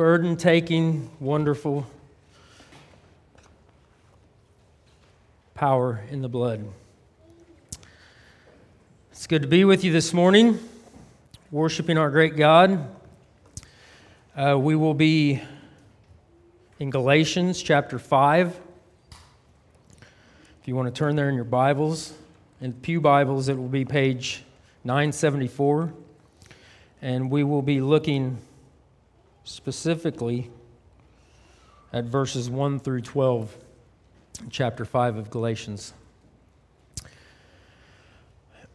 burden taking, wonderful power in the blood. It's good to be with you this morning, worshiping our great God. Uh, we will be in Galatians chapter 5. If you want to turn there in your Bibles, in Pew Bibles, it will be page 974. And we will be looking specifically at verses 1 through 12, chapter 5 of Galatians.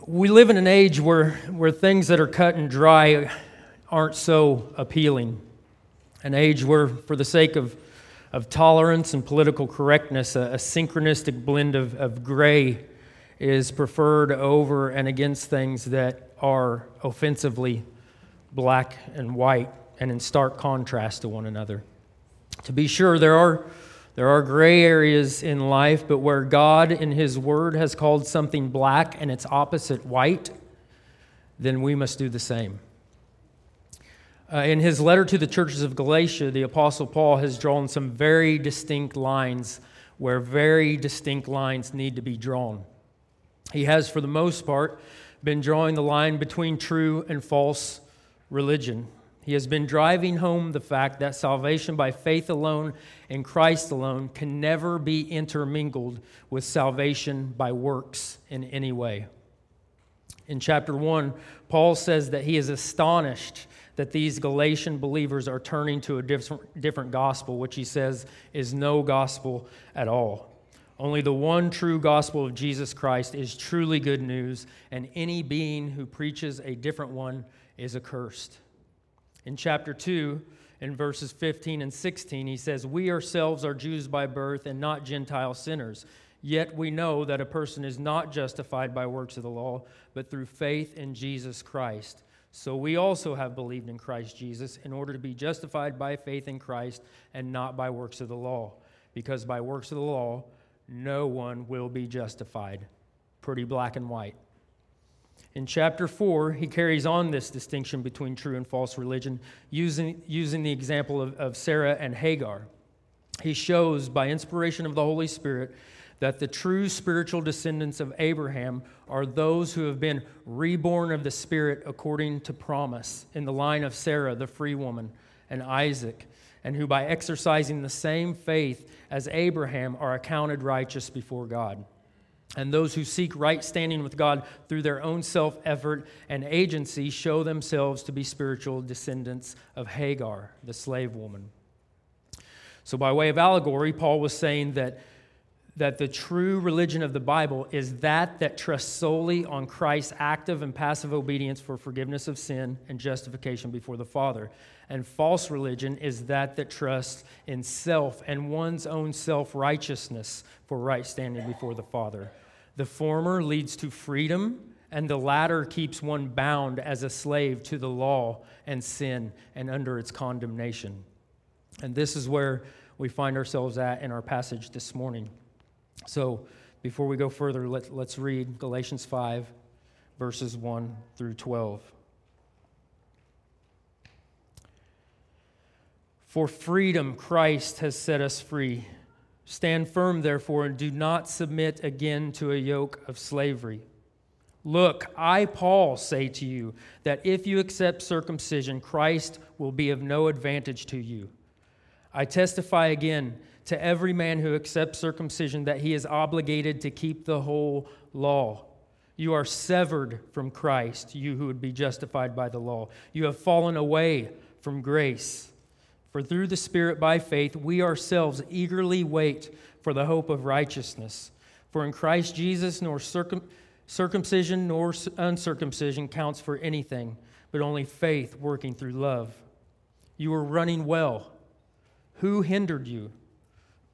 We live in an age where, where things that are cut and dry aren't so appealing. An age where, for the sake of, of tolerance and political correctness, a, a synchronistic blend of, of gray is preferred over and against things that are offensively black and white and in stark contrast to one another. To be sure, there are, there are gray areas in life, but where God in His Word has called something black and its opposite white, then we must do the same. Uh, in his letter to the churches of Galatia, the Apostle Paul has drawn some very distinct lines where very distinct lines need to be drawn. He has, for the most part, been drawing the line between true and false religion. He has been driving home the fact that salvation by faith alone and Christ alone can never be intermingled with salvation by works in any way. In chapter 1, Paul says that he is astonished that these Galatian believers are turning to a different, different gospel, which he says is no gospel at all. Only the one true gospel of Jesus Christ is truly good news, and any being who preaches a different one is accursed. In chapter 2, in verses 15 and 16, he says, We ourselves are Jews by birth and not Gentile sinners. Yet we know that a person is not justified by works of the law, but through faith in Jesus Christ. So we also have believed in Christ Jesus in order to be justified by faith in Christ and not by works of the law. Because by works of the law, no one will be justified. Pretty black and white. In chapter 4, he carries on this distinction between true and false religion using, using the example of, of Sarah and Hagar. He shows, by inspiration of the Holy Spirit, that the true spiritual descendants of Abraham are those who have been reborn of the Spirit according to promise in the line of Sarah, the free woman, and Isaac, and who, by exercising the same faith as Abraham, are accounted righteous before God and those who seek right standing with God through their own self effort and agency show themselves to be spiritual descendants of Hagar, the slave woman. So, by way of allegory, Paul was saying that, that the true religion of the Bible is that that trusts solely on Christ's active and passive obedience for forgiveness of sin and justification before the Father. And false religion is that that trusts in self and one's own self righteousness for right standing before the Father. The former leads to freedom, and the latter keeps one bound as a slave to the law and sin and under its condemnation. And this is where we find ourselves at in our passage this morning. So, before we go further, let, us read Galatians 5, verses 1 through 12. For freedom, Christ has set us free. Stand firm, therefore, and do not submit again to a yoke of slavery. Look, I, Paul, say to you that if you accept circumcision, Christ will be of no advantage to you. I testify again to every man who accepts circumcision that he is obligated to keep the whole law. You are severed from Christ, you who would be justified by the law. You have fallen away from grace. For through the Spirit by faith, we ourselves eagerly wait for the hope of righteousness. For in Christ Jesus, nor circum- circumcision nor uncircumcision counts for anything, but only faith working through love. You are running well. Who hindered you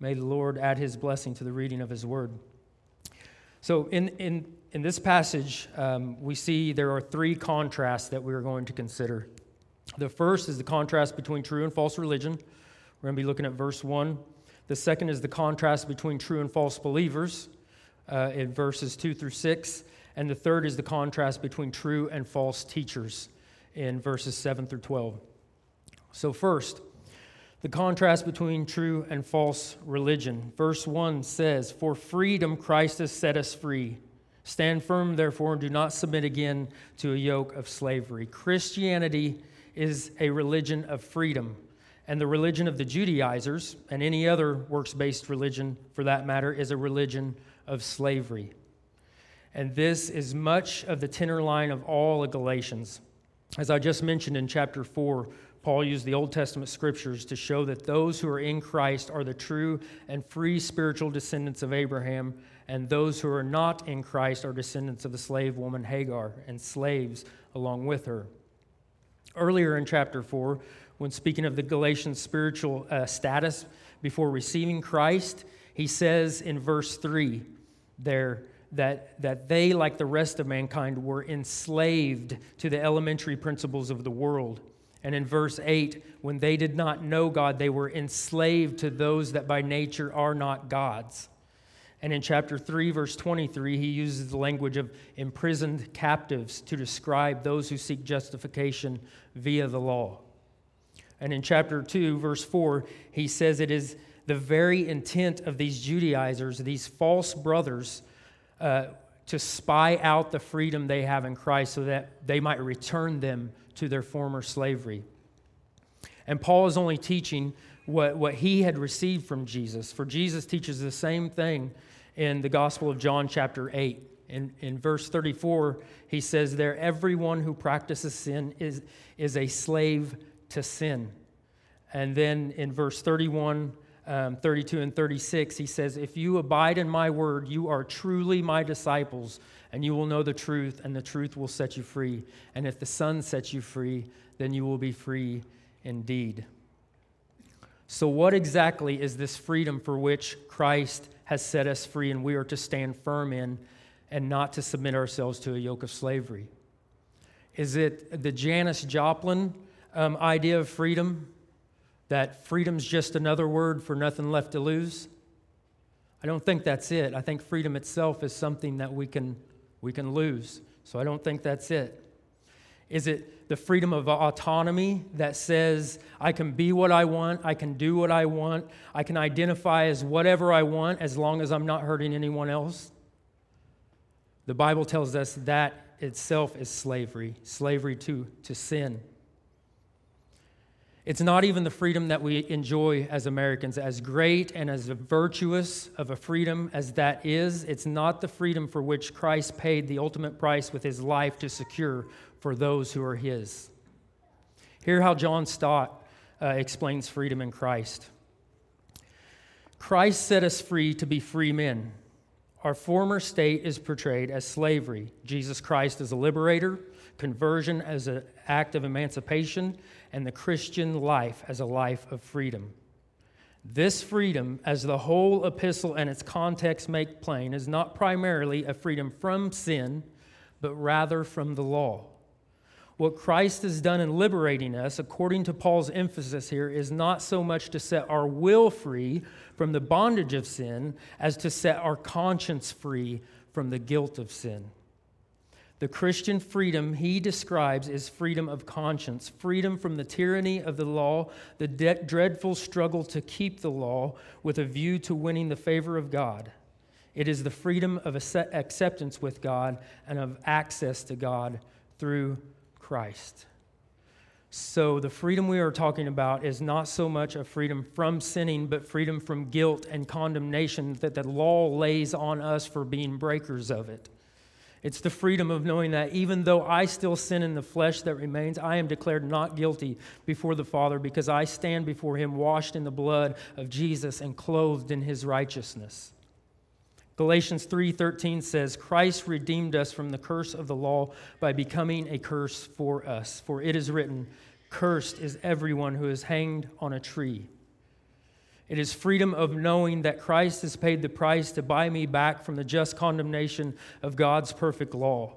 May the Lord add his blessing to the reading of his word. So, in, in, in this passage, um, we see there are three contrasts that we're going to consider. The first is the contrast between true and false religion. We're going to be looking at verse 1. The second is the contrast between true and false believers uh, in verses 2 through 6. And the third is the contrast between true and false teachers in verses 7 through 12. So, first, the contrast between true and false religion. Verse 1 says, For freedom Christ has set us free. Stand firm, therefore, and do not submit again to a yoke of slavery. Christianity is a religion of freedom. And the religion of the Judaizers, and any other works based religion for that matter, is a religion of slavery. And this is much of the tenor line of all of Galatians. As I just mentioned in chapter 4, Paul used the Old Testament scriptures to show that those who are in Christ are the true and free spiritual descendants of Abraham, and those who are not in Christ are descendants of the slave woman Hagar and slaves along with her. Earlier in chapter 4, when speaking of the Galatians' spiritual uh, status before receiving Christ, he says in verse 3 there, that, that they, like the rest of mankind, were enslaved to the elementary principles of the world. And in verse 8, when they did not know God, they were enslaved to those that by nature are not God's. And in chapter 3, verse 23, he uses the language of imprisoned captives to describe those who seek justification via the law. And in chapter 2, verse 4, he says it is the very intent of these Judaizers, these false brothers, uh, to spy out the freedom they have in Christ so that they might return them to their former slavery. And Paul is only teaching what, what he had received from Jesus. For Jesus teaches the same thing in the Gospel of John, chapter 8. In, in verse 34, he says, There, everyone who practices sin is, is a slave to sin. And then in verse 31, um, 32 and 36, he says, If you abide in my word, you are truly my disciples, and you will know the truth, and the truth will set you free. And if the Son sets you free, then you will be free indeed. So, what exactly is this freedom for which Christ has set us free, and we are to stand firm in and not to submit ourselves to a yoke of slavery? Is it the Janis Joplin um, idea of freedom? that freedom's just another word for nothing left to lose? I don't think that's it. I think freedom itself is something that we can, we can lose. So I don't think that's it. Is it the freedom of autonomy that says I can be what I want, I can do what I want, I can identify as whatever I want as long as I'm not hurting anyone else? The Bible tells us that itself is slavery, slavery to, to sin. It's not even the freedom that we enjoy as Americans, as great and as virtuous of a freedom as that is. It's not the freedom for which Christ paid the ultimate price with his life to secure for those who are his. Hear how John Stott uh, explains freedom in Christ. Christ set us free to be free men. Our former state is portrayed as slavery. Jesus Christ is a liberator conversion as an act of emancipation, and the Christian life as a life of freedom. This freedom, as the whole epistle and its context make plain, is not primarily a freedom from sin, but rather from the law. What Christ has done in liberating us, according to Paul's emphasis here, is not so much to set our will free from the bondage of sin as to set our conscience free from the guilt of sin. The Christian freedom he describes is freedom of conscience, freedom from the tyranny of the law, the de- dreadful struggle to keep the law with a view to winning the favor of God. It is the freedom of acceptance with God and of access to God through Christ. So, the freedom we are talking about is not so much a freedom from sinning, but freedom from guilt and condemnation that the law lays on us for being breakers of it. It's the freedom of knowing that even though I still sin in the flesh that remains, I am declared not guilty before the Father because I stand before Him washed in the blood of Jesus and clothed in His righteousness. Galatians 3:13 says Christ redeemed us from the curse of the law by becoming a curse for us for it is written Cursed is everyone who is hanged on a tree. It is freedom of knowing that Christ has paid the price to buy me back from the just condemnation of God's perfect law.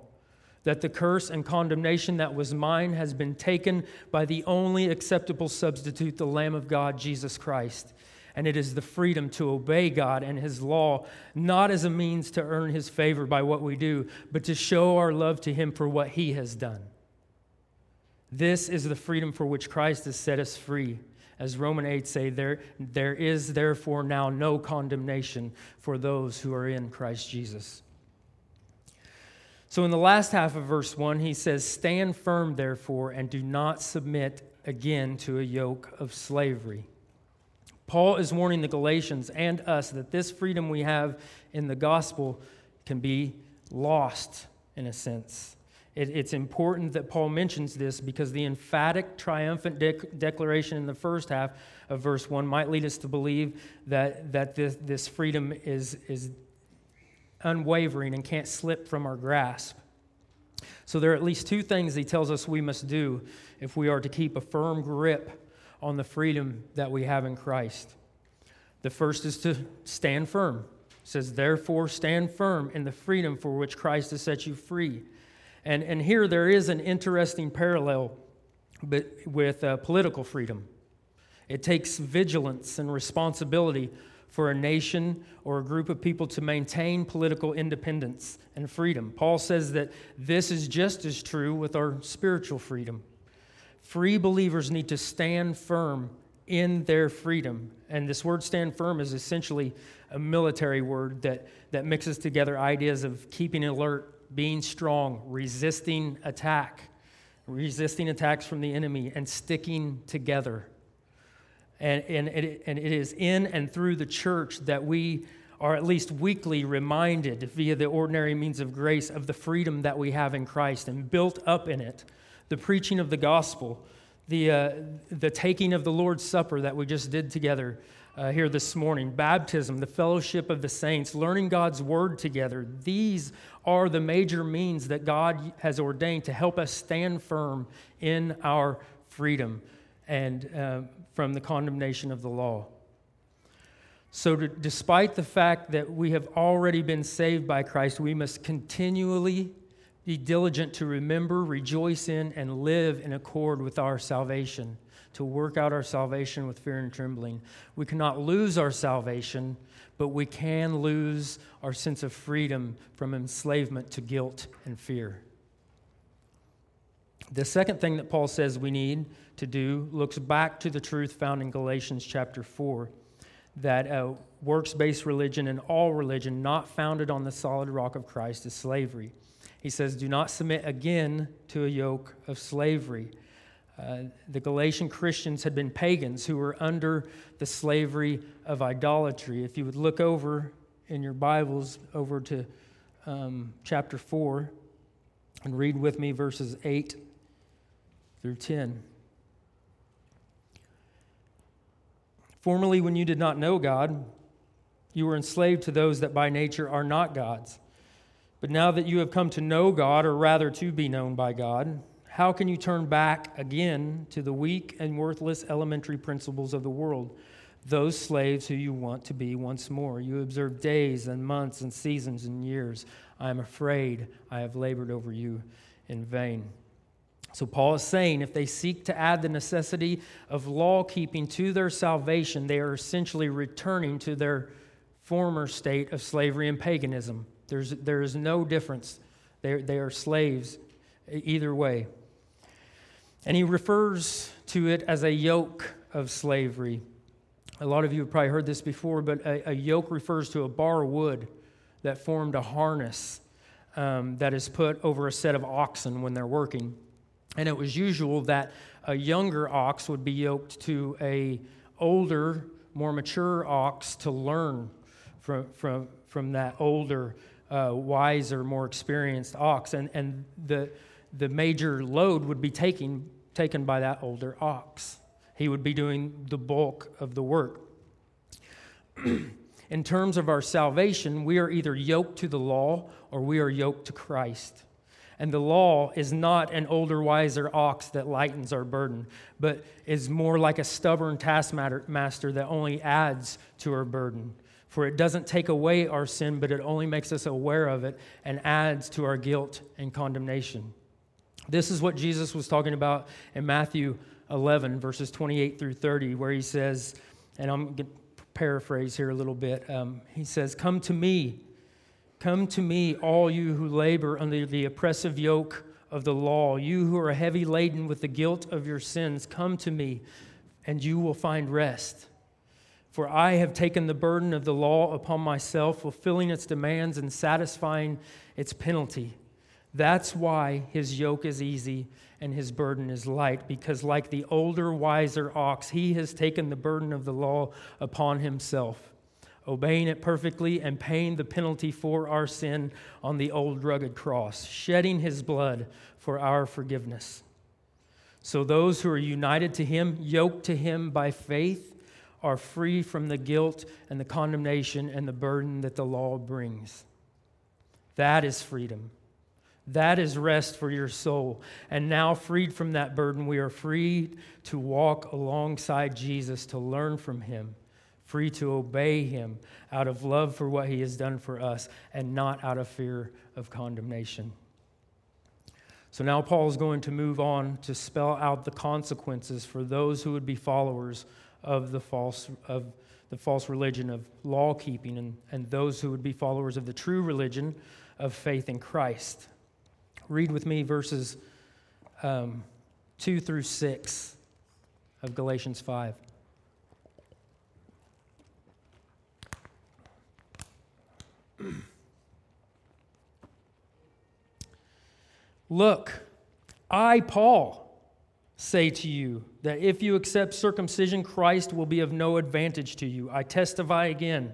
That the curse and condemnation that was mine has been taken by the only acceptable substitute, the Lamb of God, Jesus Christ. And it is the freedom to obey God and His law, not as a means to earn His favor by what we do, but to show our love to Him for what He has done. This is the freedom for which Christ has set us free. As Romans 8 say, there, there is therefore now no condemnation for those who are in Christ Jesus. So in the last half of verse 1, he says, Stand firm, therefore, and do not submit again to a yoke of slavery. Paul is warning the Galatians and us that this freedom we have in the gospel can be lost in a sense. It, it's important that Paul mentions this because the emphatic, triumphant declaration in the first half of verse 1 might lead us to believe that, that this, this freedom is, is unwavering and can't slip from our grasp. So, there are at least two things he tells us we must do if we are to keep a firm grip on the freedom that we have in Christ. The first is to stand firm. It says, Therefore, stand firm in the freedom for which Christ has set you free. And, and here there is an interesting parallel with uh, political freedom. It takes vigilance and responsibility for a nation or a group of people to maintain political independence and freedom. Paul says that this is just as true with our spiritual freedom. Free believers need to stand firm in their freedom. And this word stand firm is essentially a military word that, that mixes together ideas of keeping alert, being strong, resisting attack, resisting attacks from the enemy, and sticking together. And, and, it, and it is in and through the church that we are at least weekly reminded via the ordinary means of grace of the freedom that we have in Christ and built up in it the preaching of the gospel, the, uh, the taking of the Lord's Supper that we just did together uh, here this morning, baptism, the fellowship of the saints, learning God's word together. These are the major means that God has ordained to help us stand firm in our freedom and uh, from the condemnation of the law. So, to, despite the fact that we have already been saved by Christ, we must continually be diligent to remember, rejoice in, and live in accord with our salvation, to work out our salvation with fear and trembling. We cannot lose our salvation, but we can lose our sense of freedom from enslavement to guilt and fear. The second thing that Paul says we need to do looks back to the truth found in Galatians chapter 4 that a works based religion and all religion not founded on the solid rock of Christ is slavery. He says, Do not submit again to a yoke of slavery. Uh, the Galatian Christians had been pagans who were under the slavery of idolatry. If you would look over in your Bibles over to um, chapter 4 and read with me verses 8 through 10. Formerly, when you did not know God, you were enslaved to those that by nature are not God's. But now that you have come to know God, or rather to be known by God, how can you turn back again to the weak and worthless elementary principles of the world? Those slaves who you want to be once more. You observe days and months and seasons and years. I am afraid I have labored over you in vain. So, Paul is saying if they seek to add the necessity of law keeping to their salvation, they are essentially returning to their former state of slavery and paganism. There's, there is no difference. They, they are slaves either way. And he refers to it as a yoke of slavery. A lot of you have probably heard this before, but a, a yoke refers to a bar of wood that formed a harness um, that is put over a set of oxen when they're working. And it was usual that a younger ox would be yoked to a older, more mature ox to learn from, from, from that older uh, wiser, more experienced ox, and, and the, the major load would be taken, taken by that older ox. He would be doing the bulk of the work. In terms of our salvation, we are either yoked to the law or we are yoked to Christ. And the law is not an older, wiser ox that lightens our burden, but is more like a stubborn taskmaster that only adds to our burden. For it doesn't take away our sin, but it only makes us aware of it and adds to our guilt and condemnation. This is what Jesus was talking about in Matthew 11, verses 28 through 30, where he says, and I'm going to paraphrase here a little bit. Um, he says, Come to me, come to me, all you who labor under the oppressive yoke of the law, you who are heavy laden with the guilt of your sins, come to me, and you will find rest. For I have taken the burden of the law upon myself, fulfilling its demands and satisfying its penalty. That's why his yoke is easy and his burden is light, because like the older, wiser ox, he has taken the burden of the law upon himself, obeying it perfectly and paying the penalty for our sin on the old rugged cross, shedding his blood for our forgiveness. So those who are united to him, yoked to him by faith, are free from the guilt and the condemnation and the burden that the law brings. That is freedom. That is rest for your soul. And now, freed from that burden, we are free to walk alongside Jesus, to learn from him, free to obey him out of love for what he has done for us, and not out of fear of condemnation. So now Paul is going to move on to spell out the consequences for those who would be followers of the false, of the false religion of law keeping and, and those who would be followers of the true religion of faith in Christ. Read with me verses um, 2 through 6 of Galatians 5. Look, I, Paul, say to you that if you accept circumcision, Christ will be of no advantage to you. I testify again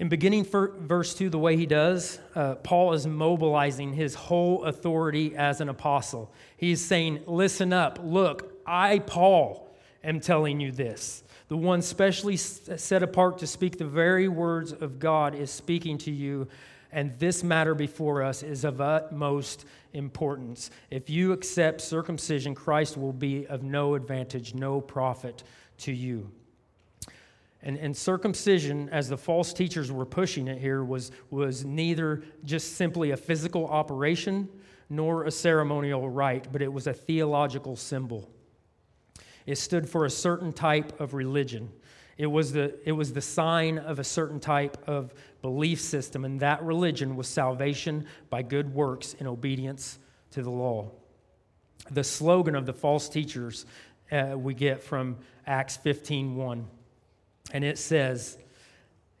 In beginning verse 2, the way he does, uh, Paul is mobilizing his whole authority as an apostle. He's saying, Listen up, look, I, Paul, am telling you this. The one specially set apart to speak the very words of God is speaking to you and this matter before us is of utmost importance. If you accept circumcision, Christ will be of no advantage, no profit to you. And, and circumcision, as the false teachers were pushing it here, was, was neither just simply a physical operation nor a ceremonial rite, but it was a theological symbol. It stood for a certain type of religion. It was, the, it was the sign of a certain type of belief system, and that religion was salvation by good works in obedience to the law. The slogan of the false teachers uh, we get from Acts 15:1, and it says,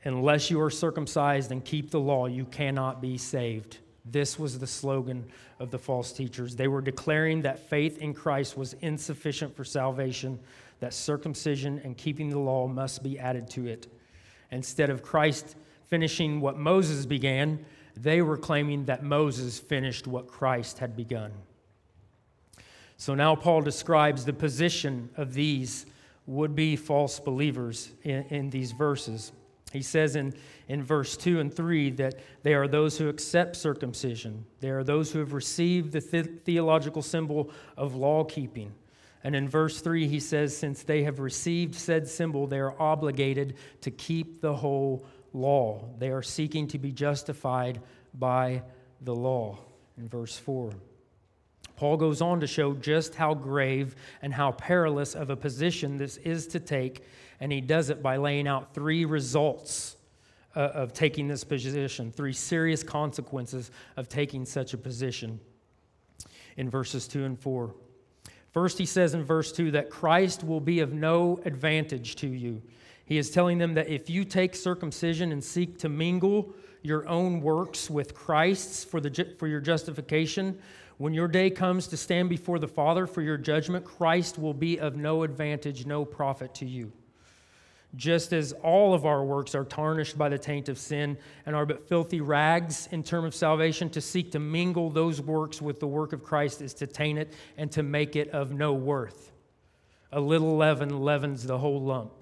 "Unless you are circumcised and keep the law, you cannot be saved." This was the slogan of the false teachers. They were declaring that faith in Christ was insufficient for salvation, that circumcision and keeping the law must be added to it. Instead of Christ finishing what Moses began, they were claiming that Moses finished what Christ had begun. So now Paul describes the position of these would be false believers in, in these verses. He says in, in verse 2 and 3 that they are those who accept circumcision. They are those who have received the, the theological symbol of law keeping. And in verse 3, he says, Since they have received said symbol, they are obligated to keep the whole law. They are seeking to be justified by the law. In verse 4. Paul goes on to show just how grave and how perilous of a position this is to take, and he does it by laying out three results uh, of taking this position, three serious consequences of taking such a position in verses 2 and 4. First, he says in verse 2 that Christ will be of no advantage to you. He is telling them that if you take circumcision and seek to mingle your own works with Christ's for, the, for your justification, When your day comes to stand before the Father for your judgment, Christ will be of no advantage, no profit to you. Just as all of our works are tarnished by the taint of sin and are but filthy rags in term of salvation, to seek to mingle those works with the work of Christ is to taint it and to make it of no worth. A little leaven leavens the whole lump.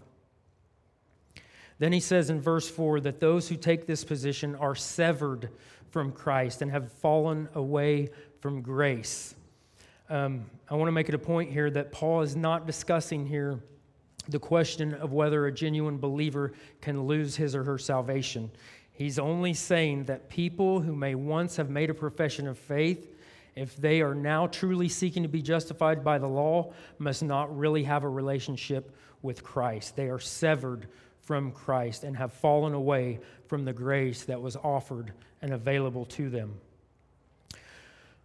Then he says in verse 4 that those who take this position are severed from Christ and have fallen away from grace. Um, I want to make it a point here that Paul is not discussing here the question of whether a genuine believer can lose his or her salvation. He's only saying that people who may once have made a profession of faith, if they are now truly seeking to be justified by the law, must not really have a relationship with Christ. They are severed from Christ and have fallen away from the grace that was offered and available to them.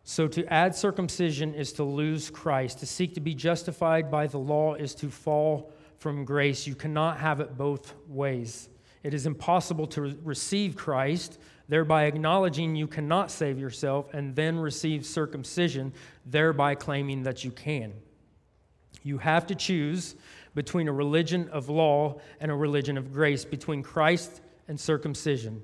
So, to add circumcision is to lose Christ. To seek to be justified by the law is to fall from grace. You cannot have it both ways. It is impossible to receive Christ, thereby acknowledging you cannot save yourself, and then receive circumcision, thereby claiming that you can. You have to choose between a religion of law and a religion of grace, between Christ and circumcision.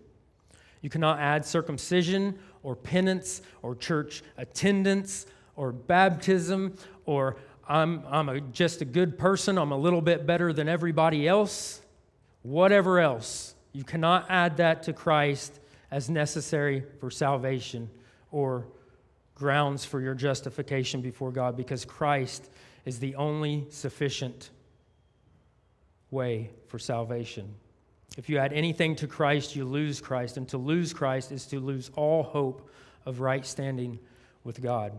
You cannot add circumcision or penance or church attendance or baptism or I'm, I'm a, just a good person, I'm a little bit better than everybody else, whatever else. You cannot add that to Christ as necessary for salvation or grounds for your justification before God because Christ is the only sufficient way for salvation. If you add anything to Christ, you lose Christ. And to lose Christ is to lose all hope of right standing with God.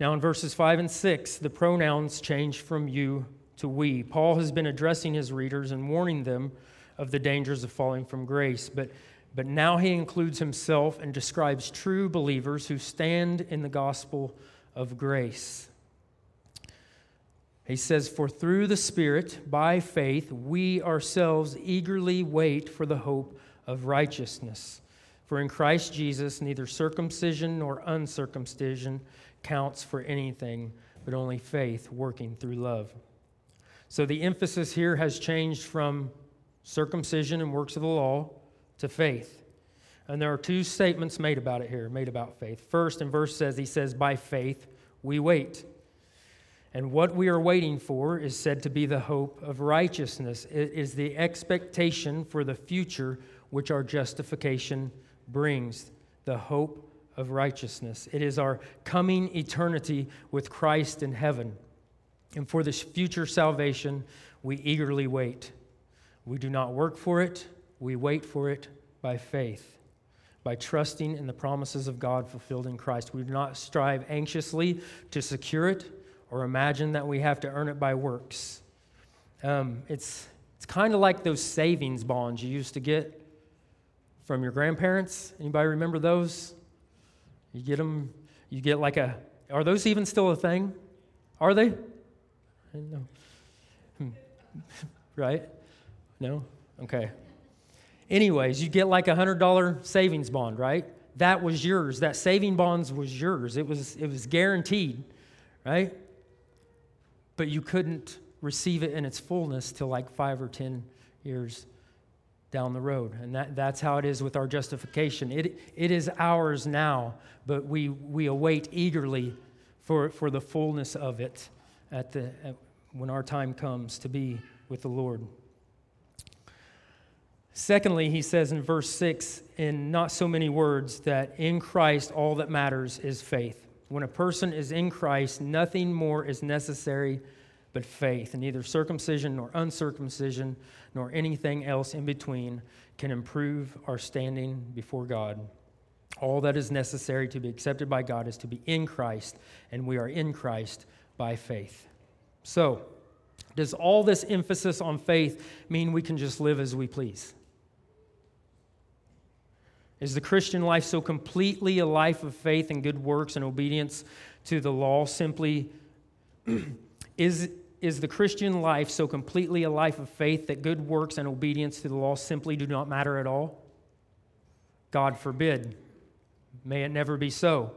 Now, in verses 5 and 6, the pronouns change from you to we. Paul has been addressing his readers and warning them of the dangers of falling from grace. But, but now he includes himself and describes true believers who stand in the gospel of grace. He says, For through the Spirit, by faith, we ourselves eagerly wait for the hope of righteousness. For in Christ Jesus, neither circumcision nor uncircumcision counts for anything, but only faith working through love. So the emphasis here has changed from circumcision and works of the law to faith. And there are two statements made about it here, made about faith. First, in verse says, he says, By faith we wait. And what we are waiting for is said to be the hope of righteousness. It is the expectation for the future which our justification brings, the hope of righteousness. It is our coming eternity with Christ in heaven. And for this future salvation, we eagerly wait. We do not work for it, we wait for it by faith, by trusting in the promises of God fulfilled in Christ. We do not strive anxiously to secure it or imagine that we have to earn it by works. Um, it's it's kind of like those savings bonds you used to get from your grandparents. Anybody remember those? You get them, you get like a, are those even still a thing? Are they? No. Hmm. right? No? Okay. Anyways, you get like a $100 savings bond, right? That was yours. That saving bonds was yours. It was, it was guaranteed, right? But you couldn't receive it in its fullness till like five or ten years down the road. And that, that's how it is with our justification. It, it is ours now, but we, we await eagerly for, for the fullness of it at the, at, when our time comes to be with the Lord. Secondly, he says in verse 6, in not so many words, that in Christ all that matters is faith. When a person is in Christ, nothing more is necessary but faith. Neither circumcision nor uncircumcision nor anything else in between can improve our standing before God. All that is necessary to be accepted by God is to be in Christ, and we are in Christ by faith. So, does all this emphasis on faith mean we can just live as we please? Is the Christian life so completely a life of faith and good works and obedience to the law simply is is the Christian life so completely a life of faith that good works and obedience to the law simply do not matter at all? God forbid. May it never be so.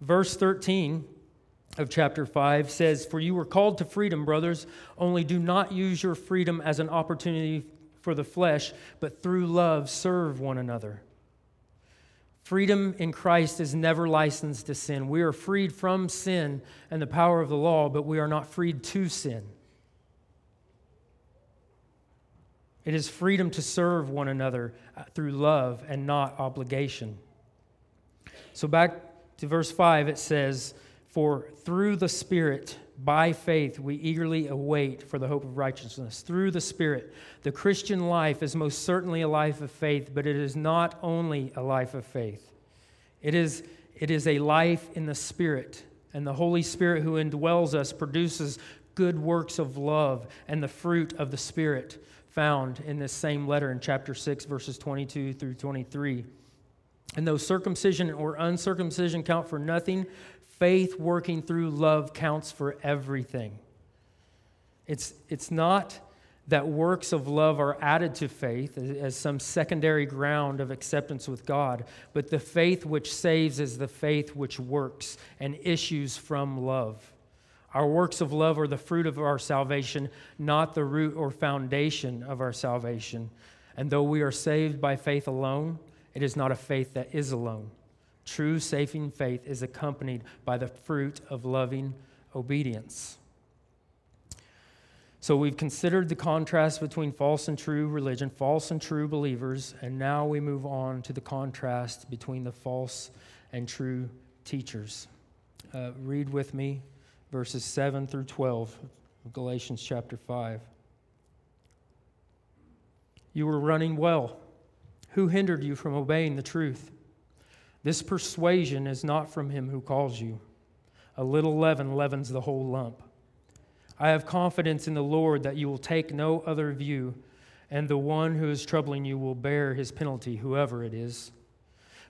Verse 13 of chapter 5 says, For you were called to freedom, brothers, only do not use your freedom as an opportunity for the flesh, but through love serve one another. Freedom in Christ is never licensed to sin. We are freed from sin and the power of the law, but we are not freed to sin. It is freedom to serve one another uh, through love and not obligation. So, back to verse 5, it says, For through the Spirit, by faith, we eagerly await for the hope of righteousness. Through the Spirit. The Christian life is most certainly a life of faith, but it is not only a life of faith. It is, it is a life in the Spirit. And the Holy Spirit who indwells us produces good works of love and the fruit of the Spirit found in this same letter in chapter 6, verses 22 through 23. And though circumcision or uncircumcision count for nothing, faith working through love counts for everything. It's, it's not that works of love are added to faith as some secondary ground of acceptance with God, but the faith which saves is the faith which works and issues from love. Our works of love are the fruit of our salvation, not the root or foundation of our salvation. And though we are saved by faith alone, it is not a faith that is alone. True saving faith is accompanied by the fruit of loving obedience. So we've considered the contrast between false and true religion, false and true believers, and now we move on to the contrast between the false and true teachers. Uh, read with me verses 7 through 12 of Galatians chapter 5. You were running well. Who hindered you from obeying the truth? This persuasion is not from him who calls you. A little leaven leavens the whole lump. I have confidence in the Lord that you will take no other view, and the one who is troubling you will bear his penalty, whoever it is.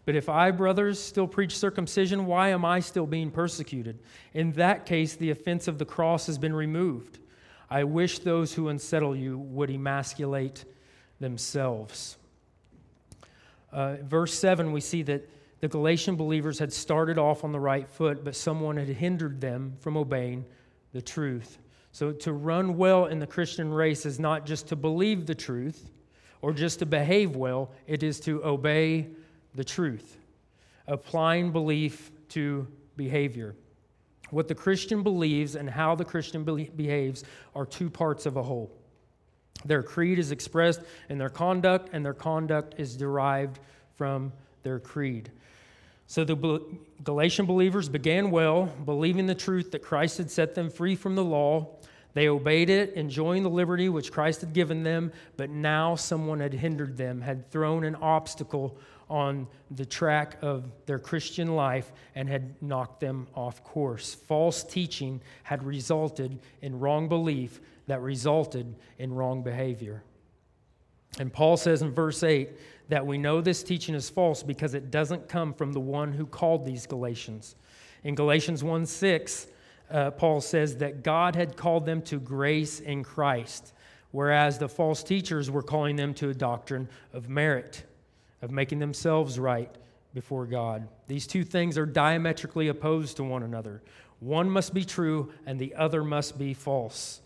But if I, brothers, still preach circumcision, why am I still being persecuted? In that case, the offense of the cross has been removed. I wish those who unsettle you would emasculate themselves. Uh, verse 7, we see that the Galatian believers had started off on the right foot, but someone had hindered them from obeying the truth. So, to run well in the Christian race is not just to believe the truth or just to behave well, it is to obey the truth, applying belief to behavior. What the Christian believes and how the Christian behaves are two parts of a whole. Their creed is expressed in their conduct, and their conduct is derived from their creed. So the Galatian believers began well, believing the truth that Christ had set them free from the law. They obeyed it, enjoying the liberty which Christ had given them, but now someone had hindered them, had thrown an obstacle on the track of their Christian life and had knocked them off course. False teaching had resulted in wrong belief that resulted in wrong behavior. And Paul says in verse 8 that we know this teaching is false because it doesn't come from the one who called these Galatians. In Galatians 1 6, uh, Paul says that God had called them to grace in Christ, whereas the false teachers were calling them to a doctrine of merit of making themselves right before God. These two things are diametrically opposed to one another. One must be true and the other must be false.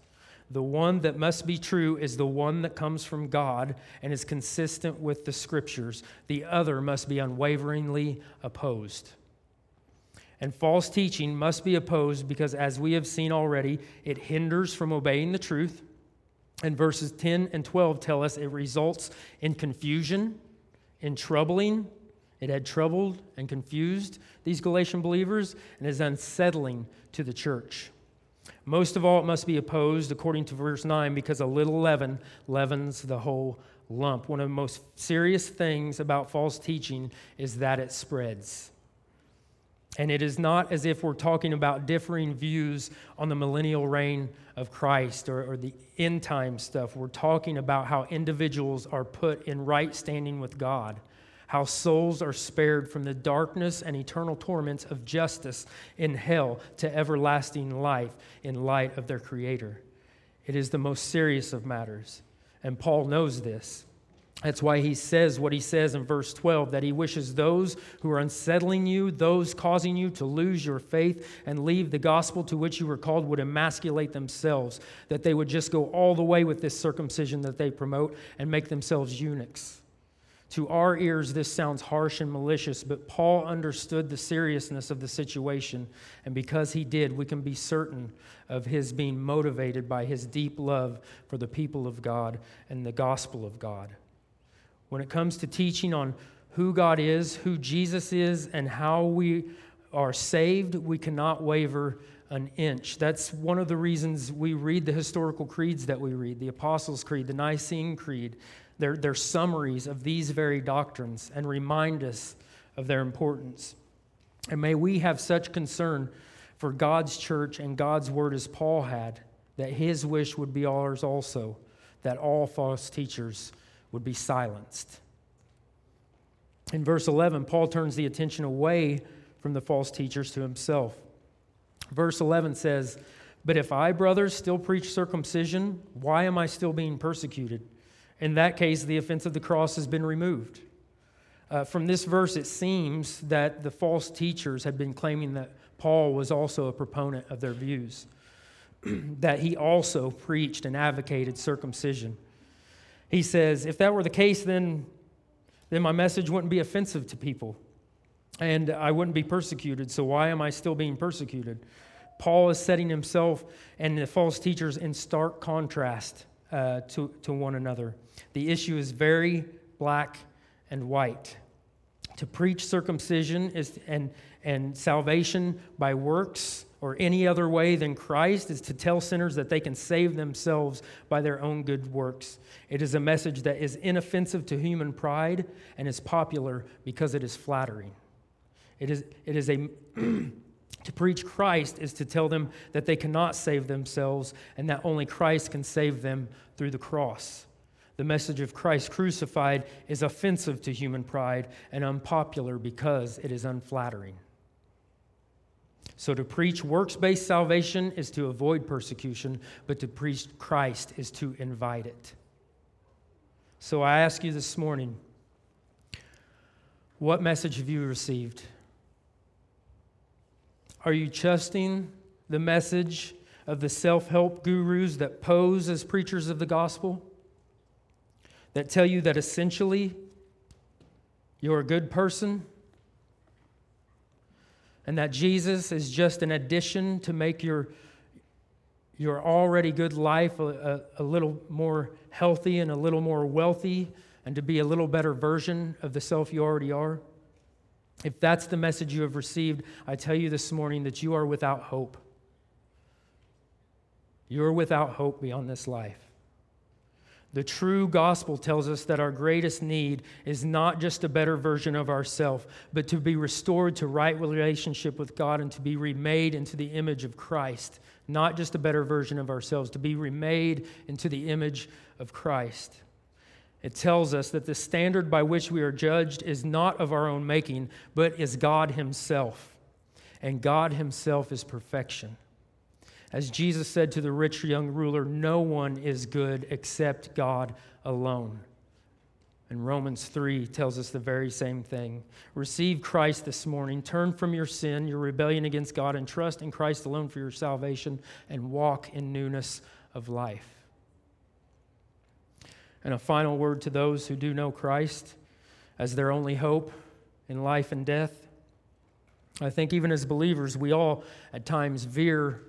The one that must be true is the one that comes from God and is consistent with the scriptures. The other must be unwaveringly opposed. And false teaching must be opposed because, as we have seen already, it hinders from obeying the truth. And verses 10 and 12 tell us it results in confusion in troubling. It had troubled and confused these Galatian believers and is unsettling to the church. Most of all, it must be opposed, according to verse 9, because a little leaven leavens the whole lump. One of the most serious things about false teaching is that it spreads. And it is not as if we're talking about differing views on the millennial reign of Christ or, or, the end time stuff. We're talking about how individuals are put in right standing with God, how souls are spared from the darkness and eternal torments of justice in hell to everlasting life in light of their Creator. It is the most serious of matters. And Paul knows this. That's why he says what he says in verse 12 that he wishes those who are unsettling you, those causing you to lose your faith and leave the gospel to which you were called, would emasculate themselves, that they would just go all the way with this circumcision that they promote and make themselves eunuchs. To our ears, this sounds harsh and malicious, but Paul understood the seriousness of the situation, and because he did, we can be certain of his being motivated by his deep love for the people of God and the gospel of God. When it comes to teaching on who God is, who Jesus is, and how we are saved, we cannot waver an inch. That's one of the reasons we read the historical creeds that we read the Apostles' Creed, the Nicene Creed. They're, they're summaries of these very doctrines and remind us of their importance. And may we have such concern for God's church and God's word as Paul had, that his wish would be ours also, that all false teachers would be silenced. In verse 11, Paul turns the attention away from the false teachers to himself. Verse 11 says, But if I, brothers, still preach circumcision, why am I still being persecuted? In that case, the offense of the cross has been removed. Uh, from this verse, it seems that the false teachers had been claiming that Paul was also a proponent of their views, that he also preached and advocated circumcision. He says, if that were the case, then, then my message wouldn't be offensive to people and I wouldn't be persecuted. So why am I still being persecuted? Paul is setting himself and the false teachers in stark contrast uh, to, to one another. The issue is very black and white. To preach circumcision is, and, and salvation by works or any other way than Christ is to tell sinners that they can save themselves by their own good works. It is a message that is inoffensive to human pride and is popular because it is flattering. It is, it is a. to preach Christ is to tell them that they cannot save themselves and that only Christ can save them through the cross. The message of Christ crucified is offensive to human pride and unpopular because it is unflattering. So, to preach works based salvation is to avoid persecution, but to preach Christ is to invite it. So, I ask you this morning what message have you received? Are you trusting the message of the self help gurus that pose as preachers of the gospel? That tell you that essentially you're a good person? and that Jesus is just an addition to make your, your already good life a, a, a, little more healthy and a little more wealthy and to be a little better version of the self you already are? If that's the message you have received, I tell you this morning that you are without hope. You are without hope beyond this life. The true gospel tells us that our greatest need is not just a better version of ourselves, but to be restored to right relationship with God and to be remade into the image of Christ. Not just a better version of ourselves, to be remade into the image of Christ. It tells us that the standard by which we are judged is not of our own making, but is God Himself. And God Himself is perfection. As Jesus said to the rich young ruler, no one is good except God alone. And Romans 3 tells us the very same thing. Receive Christ this morning. Turn from your sin, your rebellion against God, and trust in Christ alone for your salvation, and walk in newness of life. And a final word to those who do know Christ as their only hope in life and death. I think even as believers, we all at times veer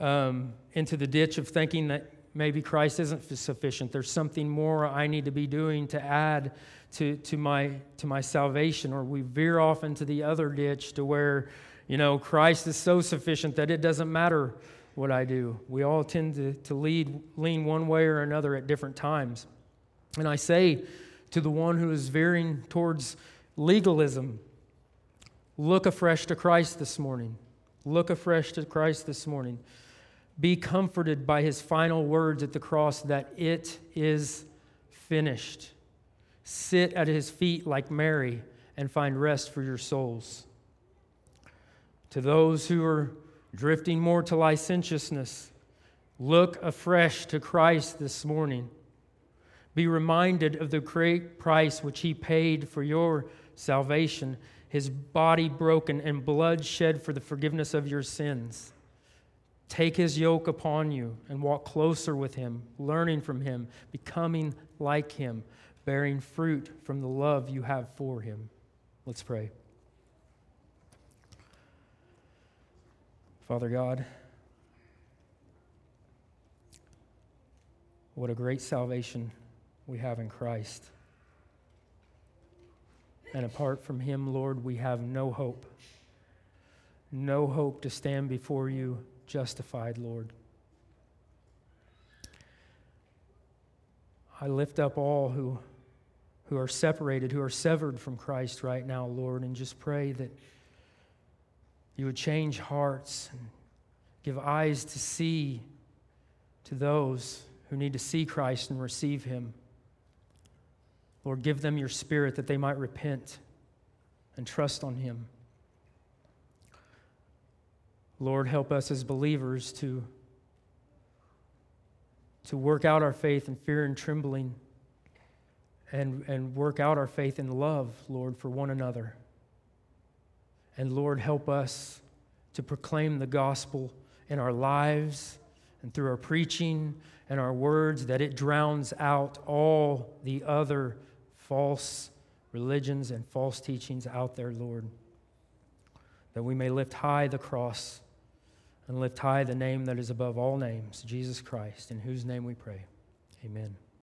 um, into the ditch of thinking that maybe Christ isn't sufficient. There's something more I need to be doing to add to, to, my, to my salvation. Or we veer off into the other ditch to where, you know, Christ is so sufficient that it doesn't matter what I do. We all tend to, to lead, lean one way or another at different times. And I say to the one who is veering towards legalism, look afresh to Christ this morning. Look afresh to Christ this morning. Be comforted by his final words at the cross that it is finished. Sit at his feet like Mary and find rest for your souls. To those who are drifting more to licentiousness, look afresh to Christ this morning. Be reminded of the great price which he paid for your salvation, his body broken and blood shed for the forgiveness of your sins. Take his yoke upon you and walk closer with him, learning from him, becoming like him, bearing fruit from the love you have for him. Let's pray. Father God, what a great salvation we have in Christ. And apart from him, Lord, we have no hope. No hope to stand before you justified, Lord. I lift up all who, who are separated, who are severed from Christ right now, Lord, and just pray that you would change hearts and give eyes to see to those who need to see Christ and receive Him. Lord, give them your spirit that they might repent and trust on Him. Lord, help us as believers to, to work out our faith in fear and trembling and, and work out our faith in love, Lord, for one another. And Lord, help us to proclaim the gospel in our lives and through our preaching and our words that it drowns out all the other false religions and false teachings out there, Lord. That we may lift high the cross and lift high the name that is above all names, Jesus Christ, in whose name we pray. Amen.